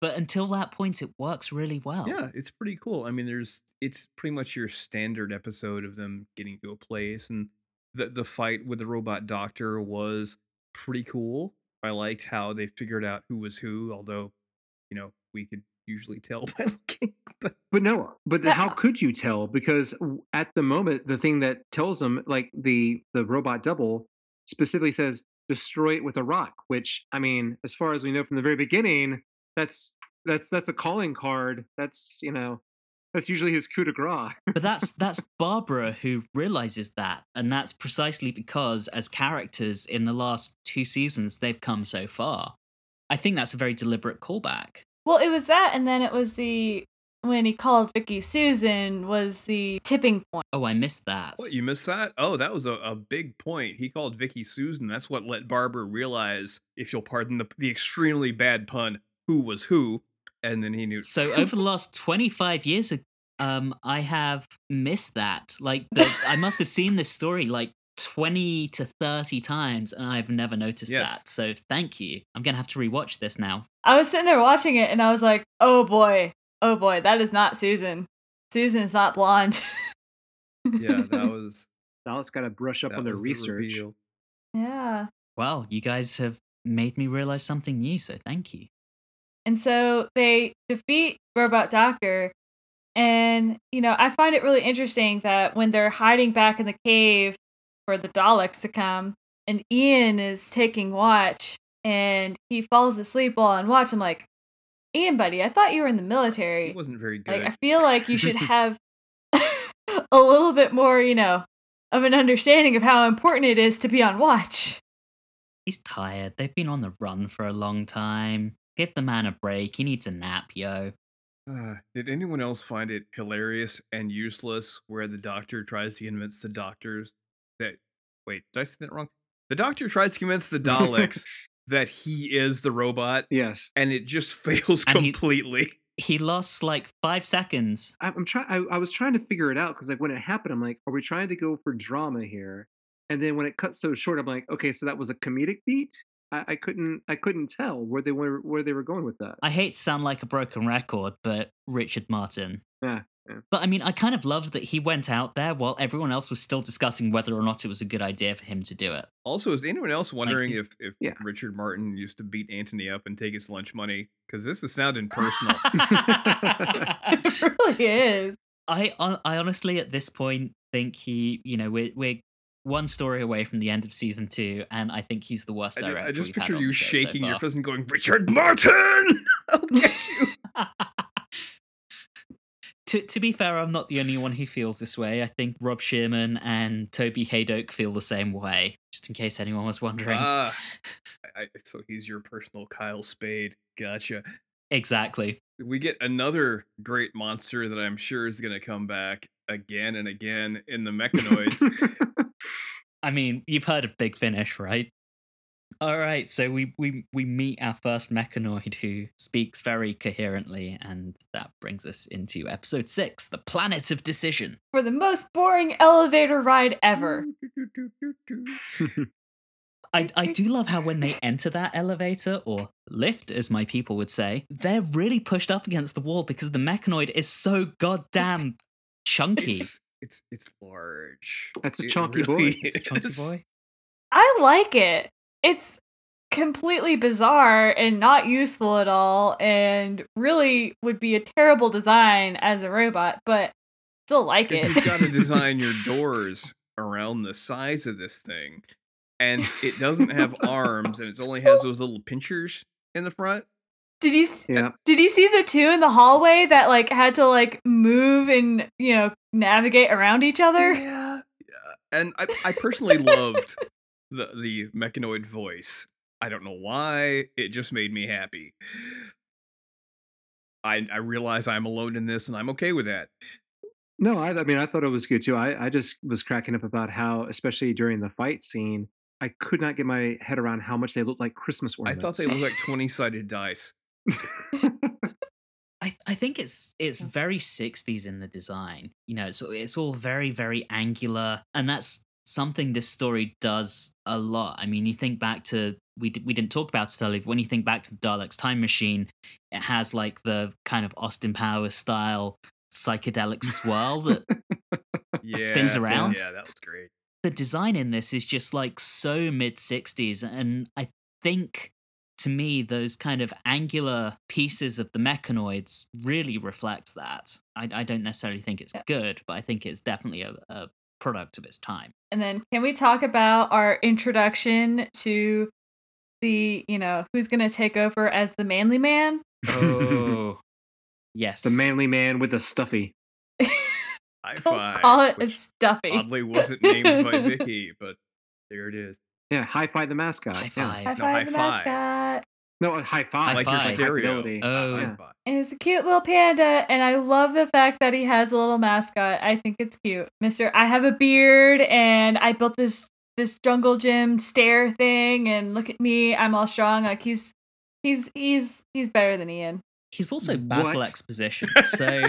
But until that point, it works really well. Yeah, it's pretty cool. I mean, there's it's pretty much your standard episode of them getting to a place, and the the fight with the robot doctor was pretty cool. I liked how they figured out who was who, although you know we could usually tell by looking. But But no, but Yeah. how could you tell? Because at the moment, the thing that tells them, like the the robot double, specifically says destroy it with a rock. Which I mean, as far as we know from the very beginning, that's that's that's a calling card. That's you know, that's usually his coup de grace. but that's that's Barbara who realizes that, and that's precisely because as characters in the last two seasons they've come so far. I think that's a very deliberate callback. Well, it was that, and then it was the when he called Vicky Susan was the tipping point. Oh, I missed that. what you missed that? Oh, that was a, a big point. He called Vicky Susan. That's what let Barbara realize, if you'll pardon the the extremely bad pun, who was who, and then he knew. So over the last 25 years, um, I have missed that. Like, the, I must have seen this story like 20 to 30 times, and I've never noticed Yes. that. So thank you. I'm gonna have to rewatch this now. I was sitting there watching it, and I was like, "Oh boy, oh boy, that is not Susan. Susan is not blonde." yeah, that was Dallas got to brush up on their was the research. yeah. Well, you guys have made me realize something new, so thank you. And so they defeat Robot Doctor. And, you know, I find it really interesting that when they're hiding back in the cave for the Daleks to come, and Ian is taking watch and he falls asleep while on watch, I'm like, Ian, buddy, I thought you were in the military. It wasn't very good. Like, I feel like you should have a little bit more, you know, of an understanding of how important it is to be on watch. He's tired. They've been on the run for a long time. Give the man a break. He needs a nap, yo. Uh, did anyone else find it hilarious and useless where the doctor tries to convince the doctors that wait, did I say that wrong? The doctor tries to convince the Daleks that he is the robot, Yes. and it just fails And completely. He lost like five seconds. I'm trying. I, I was trying to figure it out because like when it happened, I'm like, are we trying to go for drama here? And then when it cut so short, I'm like, okay, so that was a comedic beat. I, I couldn't. I couldn't tell where they were where they were going with that. I hate to sound like a broken record, but Richard Martin. Yeah, yeah. But I mean, I kind of loved that he went out there while everyone else was still discussing whether or not it was a good idea for him to do it. Also, is anyone else wondering he- if if Yeah. Richard Martin used to beat Anthony up and take his lunch money? Because this is sounding personal. it really is. I I honestly at this point think he, you know, we're we're one story away from the end of season two, and I think he's the worst I, ju- director. I just we've had picture on you the show so shaking your far. fist and going, Richard Martin, I'll get you. To to be fair, I'm not the only one who feels this way. I think Rob Shearman and Toby Hadoke feel the same way. Just in case anyone was wondering. Ah, I, so he's your personal Kyle Spade. Gotcha. exactly. We get another great monster that I'm sure is going to come back again and again in the Mechanoids. I mean, you've heard of Big Finish, right? All right, so we we we meet our first mechanoid who speaks very coherently, and that brings us into episode six, the Planet of Decision. For the most boring elevator ride ever. I, I do love how when they enter that elevator, or lift as my people would say, they're really pushed up against the wall because the mechanoid is so goddamn chunky. It's, it's it's large. That's a It chunky boy. It's a chunky boy. I like it. It's completely bizarre and not useful at all, and really would be a terrible design as a robot, but still like Because it. you've got to design your doors around the size of this thing, and it doesn't have arms, and it only has those little pinchers in the front. Did you yeah. did you see the two in the hallway that like had to like move and you know navigate around each other? Yeah, yeah. And I, I personally loved the the mechanoid voice. I don't know why. It just made me happy. I I realize I'm alone in this, and I'm okay with that. No, I, I mean, I thought it was good too. I, I just was cracking up about how, especially during the fight scene, I could not get my head around how much they looked like Christmas ornaments. I thought they looked like twenty sided dice. I, I think it's it's very 60s in the design. You know, so it's all very very angular, and that's something this story does a lot. I mean, you think back to we d- we didn't talk about it earlier. but When you think back to the Daleks time machine, it has like the kind of Austin Powers style psychedelic swirl that Yeah, Spins around. Yeah, that was great. the design in this is just like so mid 60s and i think to me those kind of angular pieces of the mechanoids really reflect that i, I don't necessarily think it's good but i think it's definitely a, a product of its time And then can we talk about our introduction to the, you know, who's going to take over as the manly man? oh yes the manly man with a stuffy. High Don't five. call it a stuffy. Oddly, wasn't named by Vicky, but there it is. Yeah, high five the mascot. high yeah. five No, high the five. mascot. No, a high five. High like five. your stereo. Hyperfidelity. Oh. High Yeah. five. And it's a cute little panda, and I love the fact that he has a little mascot. I think it's cute. Mister, I have a beard, and I built this this jungle gym stair thing, and look at me, I'm all strong. Like he's he's he's he's better than Ian. he's also basil What? exposition so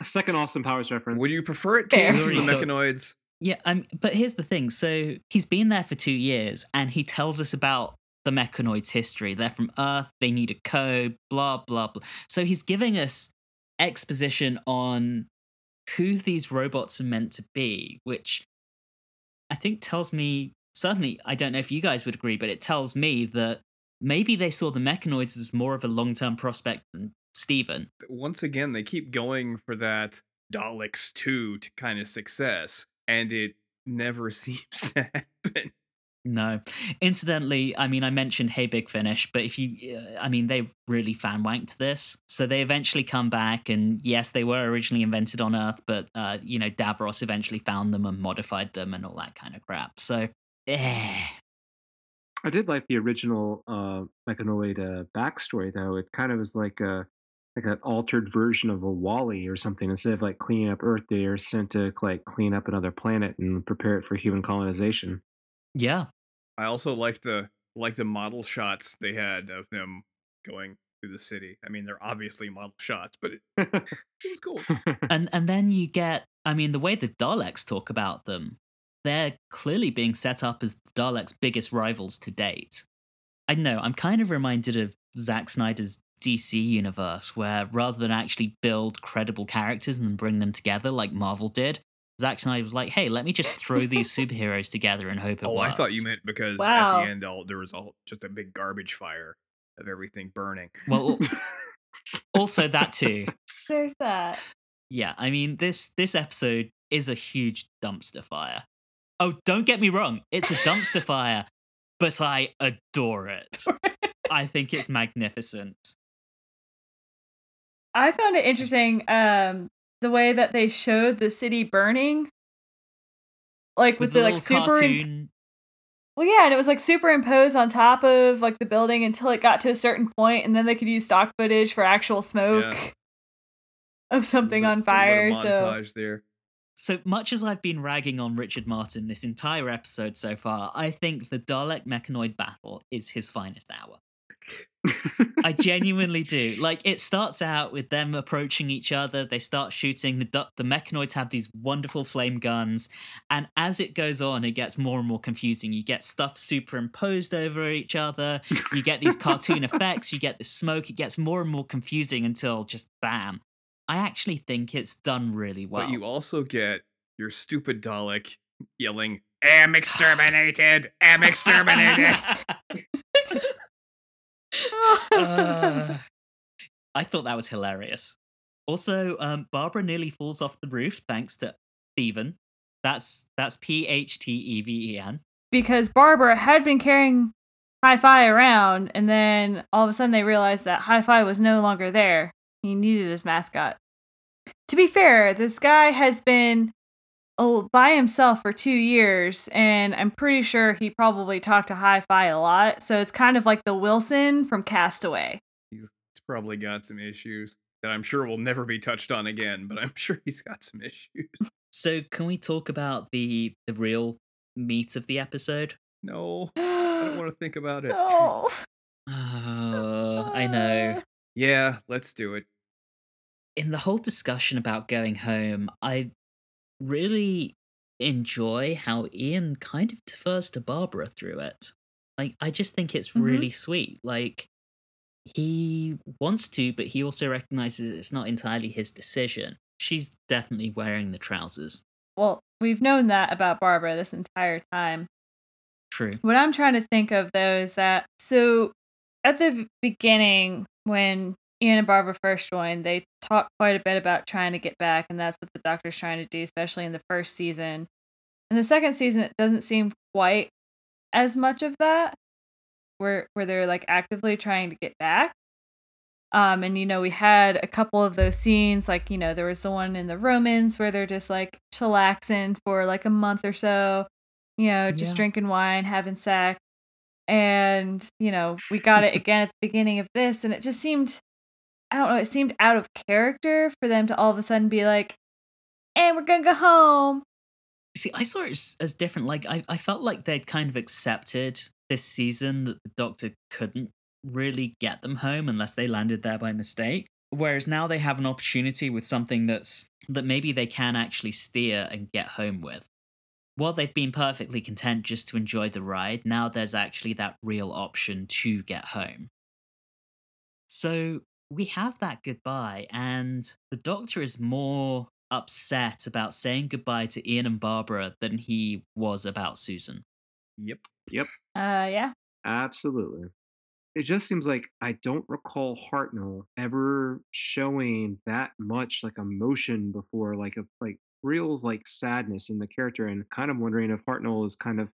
A second Austin Powers reference. Would you prefer it Fair. came from the Already told- mechanoids? Yeah, um, but here's the thing. So he's been there for two years, and he tells us about the mechanoids' history. They're from Earth. They need a code. Blah blah blah. So he's giving us exposition on who these robots are meant to be, which I think tells me. Certainly, I don't know if you guys would agree, but it tells me that maybe they saw the mechanoids as more of a long-term prospect than Steven. Once again, they keep going for that Daleks 2 to kind of success, and it never seems to happen. No. Incidentally, I mean, I mentioned Hey Big Finish, but if you, uh, I mean, they've really fan wanked this. So they eventually come back, and yes, they were originally invented on Earth, but, uh, you know, Davros eventually found them and modified them and all that kind of crap. So, eh. I did like the original uh, Mechanoid uh, backstory, though. It kind of was like a like an altered version of a WALL-E or something. Instead of like cleaning up Earth, they are sent to like clean up another planet and prepare it for human colonization. Yeah. I also like the like the model shots they had of them going through the city. I mean, they're obviously model shots, but it, it was cool. and and then you get i mean the way the daleks talk about them they're clearly being set up as the daleks biggest rivals to date i know i'm kind of reminded of Zack snyder's dc universe where rather than actually build credible characters and bring them together like marvel did Zack Snyder was like, "Hey, let me just throw these superheroes together and hope it oh, works." I thought you meant because Wow. at the end, all there was all just a big garbage fire of everything burning. Well, also that too. There's that. Yeah, I mean this this episode is a huge dumpster fire. Oh, don't get me wrong, it's a dumpster fire, but I adore it. I think it's magnificent. I found it interesting um the way that they showed the city burning. Like with, the, like super cartoon. Well yeah, and it was like superimposed on top of like the building until it got to a certain point and then they could use stock footage for actual smoke of something Little on bit- little bit fire. So there. So much as I've been ragging on Richard Martin this entire episode so far, I think the Dalek Mechanoid battle is his finest hour. I genuinely do. Like it starts out with them approaching each other. They start shooting. The du- the mechanoids have these wonderful flame guns, and as it goes on, it gets more and more confusing. You get stuff superimposed over each other. You get these cartoon effects. You get the smoke. It gets more and more confusing until just bam. I actually think it's done really well. But you also get your stupid Dalek yelling, "Am exterminated! Am exterminated!" Uh, I thought that was hilarious. Also, um, Barbara nearly falls off the roof thanks to Steven. That's that's P H T E V E N. because Barbara had been carrying Hi-Fi around, and then all of a sudden they realized that Hi-Fi was no longer there. He needed his mascot. To be fair, this guy has been oh, by himself for two years, and I'm pretty sure he probably talked to Hi-Fi a lot. So it's kind of like the Wilson from Castaway. He's probably got some issues that I'm sure will never be touched on again. But I'm sure he's got some issues. So, can we talk about the the real meat of the episode? No, I don't want to think about it. No. Uh, I know. Yeah, let's do it. in the whole discussion about going home, I really enjoy how Ian kind of defers to Barbara through it. Like, I just think it's Mhm. really sweet. Like, he wants to, but he also recognizes it's not entirely his decision. She's definitely wearing the trousers. Well, we've known that about Barbara this entire time. True. What I'm trying to think of though is that so at the beginning when Ian and Barbara first joined, they talked quite a bit about trying to get back, and that's what the Doctor's trying to do, especially in the first season. In the second season, it doesn't seem quite as much of that, where where they're like actively trying to get back. Um, and you know, we had a couple of those scenes, like you know, there was the one in the Romans where they're just like chillaxing for like a month or so, you know, just Yeah. drinking wine, having sex. And, you know, we got it again at the beginning of this, and it just seemed I don't know, it seemed out of character for them to all of a sudden be like, and we're gonna go home. See, I saw it as, as different. Like, I, I felt like they'd kind of accepted this season that the Doctor couldn't really get them home unless they landed there by mistake. Whereas now they have an opportunity with something that's that maybe they can actually steer and get home with. While they've been perfectly content just to enjoy the ride, now there's actually that real option to get home. So we have that goodbye, and the Doctor is more upset about saying goodbye to Ian and Barbara than he was about Susan. Yep. Yep. Uh yeah. Absolutely. It just seems like I don't recall Hartnell ever showing that much like emotion before, like a like real like sadness in the character, and kind of wondering if Hartnell is kind of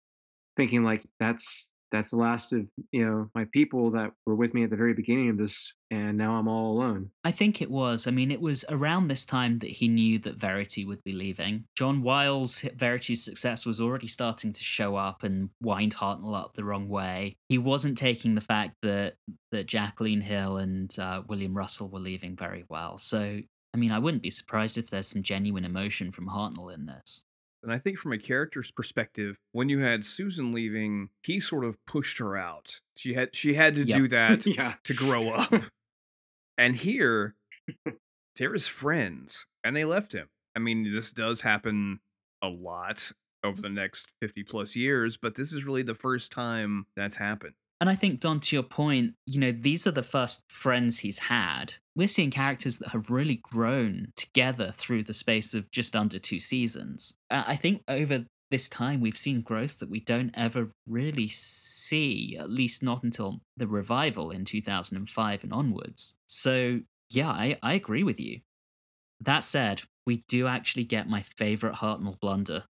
thinking like that's that's the last of you know my people that were with me at the very beginning of this, and now I'm all alone. I think it was. I mean, it was around this time that he knew that Verity would be leaving. John Wiles' Verity's success was already starting to show up and wind Hartnell up the wrong way. He wasn't taking the fact that that Jacqueline Hill and uh, William Russell were leaving very well. So, I mean, I wouldn't be surprised if there's some genuine emotion from Hartnell in this. And I think from a character's perspective, when you had Susan leaving, he sort of pushed her out. She had she had to Yep. do that yeah. to grow up. and here, they're his friends, and they left him. I mean, this does happen a lot over the next 50 plus years, but this is really the first time that's happened. And I think, Don, to your point, you know, these are the first friends he's had. We're seeing characters that have really grown together through the space of just under two seasons. Uh, I think over this time, we've seen growth that we don't ever really see, at least not until the revival in 2005 and onwards. So, yeah, I, I agree with you. That said, we do actually get my favorite Hartnell blunder,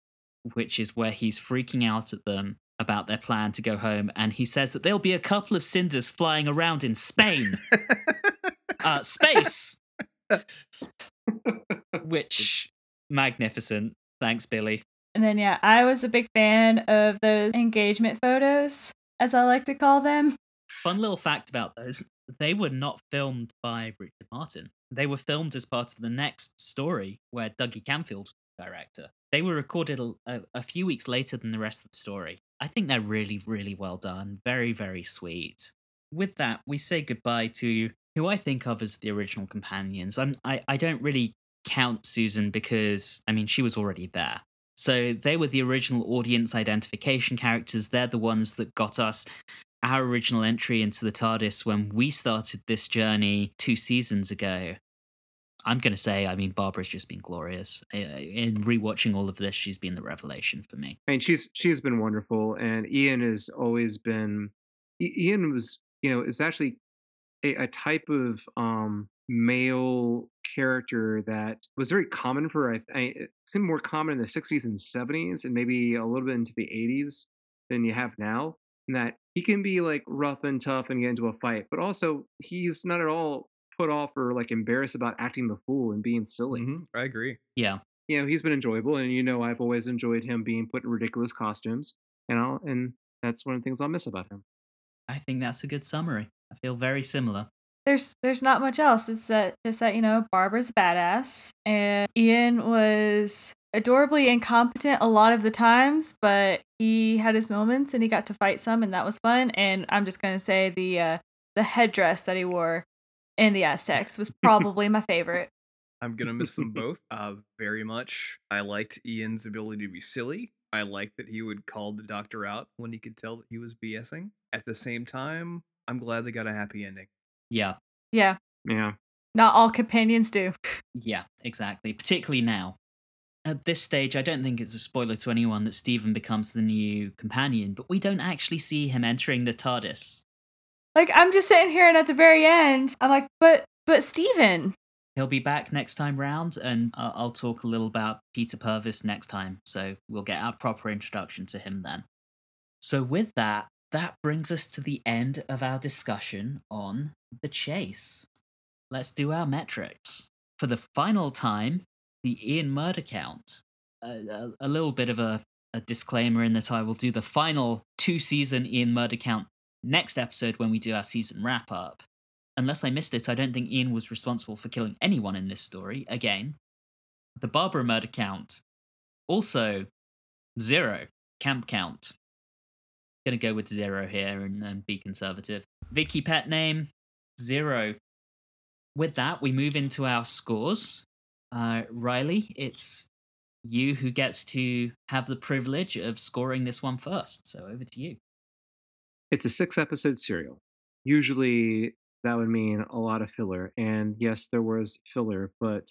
which is where he's freaking out at them about their plan to go home, and he says that there'll be a couple of cinders flying around in Spain. uh, space! Which, magnificent. Thanks, Billy. And then, yeah, I was a big fan of those engagement photos, as I like to call them. Fun little fact about those they were not filmed by Richard Martin. They were filmed as part of the next story where Dougie Camfield was the director. They were recorded a, a, a few weeks later than the rest of the story. I think they're really, really well done. Very, very sweet. With that, we say goodbye to who I think of as the original companions. I'm, I, I don't really count Susan because, I mean, she was already there. So they were the original audience identification characters. They're the ones that got us our original entry into the TARDIS when we started this journey two seasons ago. I'm going to say, I mean, Barbara's just been glorious. In rewatching all of this, she's been the revelation for me. I mean, she's she's been wonderful, and Ian has always been. Ian was, you know, is actually a, a type of um male character that was very common for. I, I more common in the '60s and '70s, and maybe a little bit into the '80s than you have now. And that he can be like rough and tough and get into a fight, but also he's not at all put off or like embarrassed about acting the fool and being silly Mhm, I agree. Yeah. you know he's been enjoyable and you know i've always enjoyed him being put in ridiculous costumes you know and that's one of the things i'll miss about him I think that's a good summary. I feel very similar. There's there's not much else. It's that just that you know Barbara's a badass, and Ian was adorably incompetent a lot of the times, but he had his moments and he got to fight some, and that was fun. And I'm just gonna say the uh, the headdress that he wore in the Aztecs was probably my favorite. I'm gonna miss them both uh, very much. I liked Ian's ability to be silly. I liked that he would call the doctor out when he could tell that he was BSing. At the same time, I'm glad they got a happy ending. Yeah. Yeah, yeah not all companions do. Yeah, exactly. Particularly now. At this stage, I don't think it's a spoiler to anyone that Steven becomes the new companion, but we don't actually see him entering the TARDIS. Like I'm just sitting here, and at the very end, I'm like, but but Steven. He'll be back next time round, and uh, I'll talk a little about Peter Purves next time, so we'll get our proper introduction to him then. So, with that, that brings us to the end of our discussion on the chase. Let's do our metrics. For the final time, the Ian murder count. A, a, little bit of a, a disclaimer in that I will do the final two season Ian murder count next episode when we do our season wrap up unless I missed it, I don't think Ian was responsible for killing anyone in this story. Again, the Barbara murder count also zero. Camp count. Gonna go with zero here and, and be conservative. Vicky pet name zero. With that, we move into our scores. Uh, Riley, it's you who gets to have the privilege of scoring this one first. So over to you. It's a six episode serial. Usually that would mean a lot of filler and yes there was filler but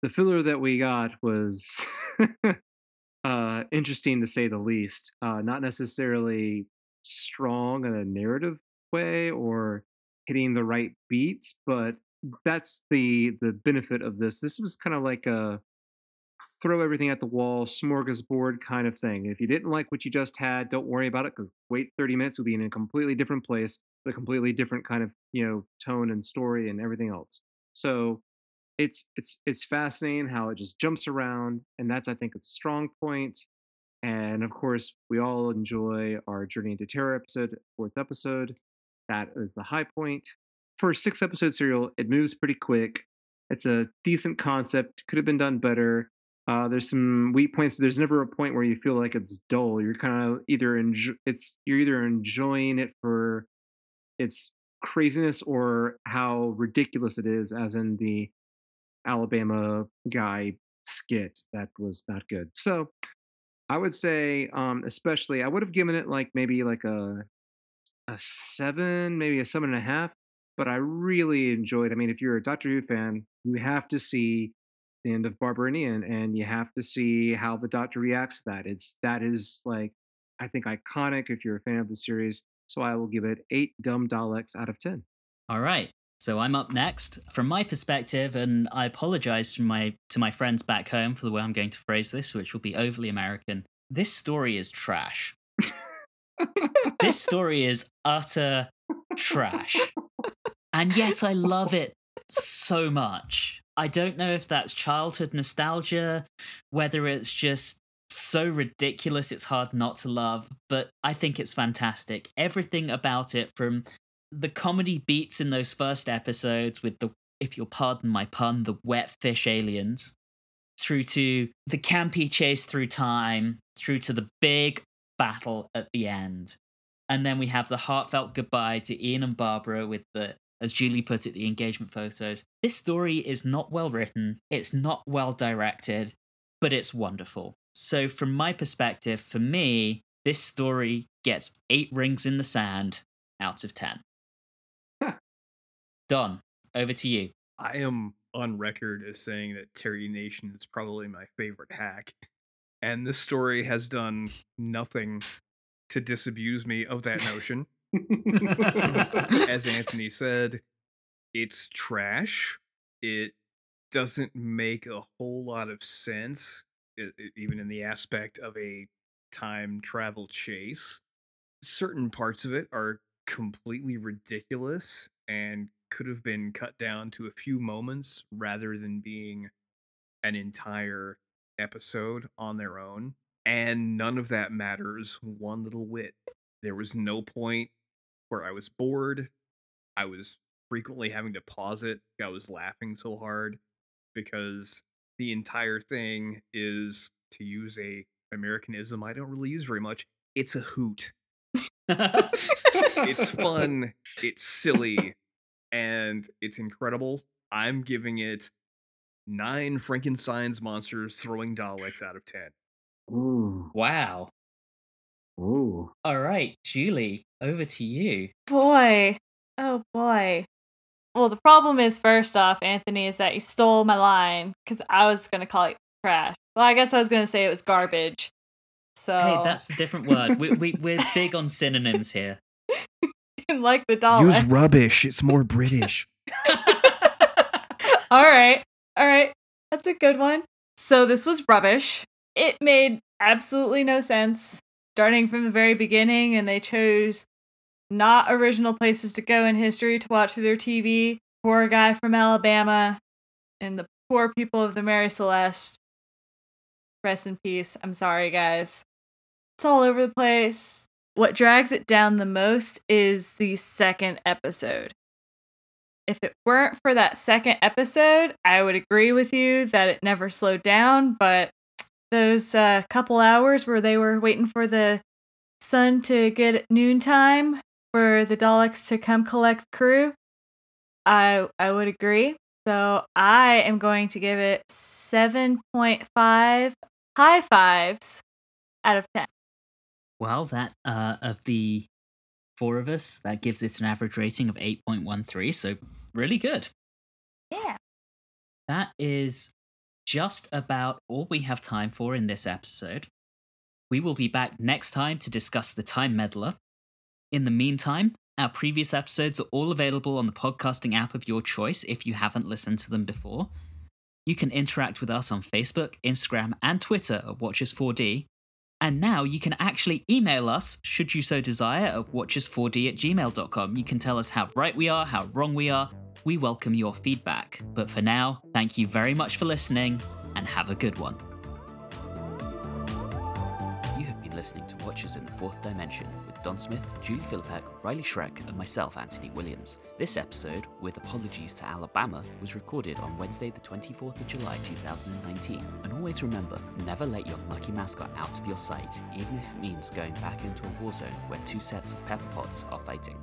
the filler that we got was uh interesting to say the least uh not necessarily strong in a narrative way or hitting the right beats but that's the the benefit of this. This was kind of like a throw everything at the wall smorgasbord kind of thing. If you didn't like what you just had don't worry about it because wait 30 minutes will be in a completely different place with a completely different kind of you know tone and story and everything else. So it's it's it's fascinating how it just jumps around and that's i think a strong point. point and of course we all enjoy our journey into terror episode fourth episode. That is the high point. For a six episode serial it moves pretty quick. It's a decent concept could have been done better Uh, there's some weak points. But there's never a point where you feel like it's dull. You're kind of either enjoy it's you're either enjoying it for its craziness or how ridiculous it is, as in the Alabama guy skit that was not good. So I would say, um, especially, I would have given it like maybe like a a seven, maybe a seven and a half. But I really enjoyed. I mean, if you're a Doctor Who fan, you have to see the end of Barbara and and you have to see how the Doctor reacts to that. It's that is like I think iconic if you're a fan of the series. So I will give it eight dumb Daleks out of ten. All right. So I'm up next. From my perspective, and I apologize to my to my friends back home for the way I'm going to phrase this, which will be overly American. This story is trash. this story is utter trash. And yet I love it so much. I don't know if that's childhood nostalgia, whether it's just so ridiculous it's hard not to love, but I think it's fantastic. Everything about it from the comedy beats in those first episodes with the if you'll pardon my pun, the wet fish aliens, through to the campy chase through time, through to the big battle at the end. And then we have the heartfelt goodbye to Ian and Barbara with the, as Julie put it, the engagement photos. This story is not well written, it's not well directed, but it's wonderful. So, from my perspective, for me, this story gets eight rings in the sand out of 10. Don, over to you. I am on record as saying that Terry Nation is probably my favorite hack. And this story has done nothing to disabuse me of that notion. as Anthony said, it's trash. It doesn't make a whole lot of sense, e- e- even in the aspect of a time travel chase. Certain parts of it are completely ridiculous and could have been cut down to a few moments rather than being an entire episode on their own. And none of that matters one little whit. There was no point where I was bored. I was frequently having to pause it. I was laughing so hard because the entire thing is to use a Americanism I don't really use very much. It's a hoot. it's fun, it's silly, and it's incredible. I'm giving it nine Frankenstein's monsters throwing Daleks out of ten. Ooh, wow. ooh. All right, Julie, over to you. Boy. Oh boy. Well, the problem is first off, Anthony, is that you stole my line because I was gonna call it trash. Well, I guess I was gonna say it was garbage. So Hey, that's a different word. We, we, we're big on synonyms here. like the dollar. Use rubbish. It's more British. all right. All right. That's a good one. So this was rubbish. It made absolutely no sense starting from the very beginning, and they chose not original places to go in history to watch through their TV. Poor guy from Alabama and the poor people of the Mary Celeste. Rest in peace. I'm sorry, guys. It's all over the place. What drags it down the most is the second episode if it weren't for that second episode, I would agree with you that it never slowed down. But those uh, couple hours where they were waiting for the sun to get at noontime for the Daleks to come collect the crew, I I would agree. So I am going to give it seven point five high fives out of ten. Well, that uh, of the four of us, that gives it an average rating of 8.13, so really good. Yeah. That is just about all we have time for in this episode. We will be back next time to discuss the Time Meddler. In the meantime, our previous episodes are all available on the podcasting app of your choice if you haven't listened to them before. You can interact with us on Facebook, Instagram, and Twitter at Watchers4D. And now you can actually email us, should you so desire, at watchers4d at gmail.com. You can tell us how right we are, how wrong we are. We welcome your feedback. But for now, thank you very much for listening and have a good one. You have been listening to Watchers in the Fourth Dimension Don Smith, Julie Philippek, Riley Schreck, and myself, Anthony Williams. This episode, with apologies to Alabama, was recorded on Wednesday, the 24th of July 2019. And always remember never let your lucky mascot out of your sight, even if it means going back into a war zone where two sets of pepper pots are fighting.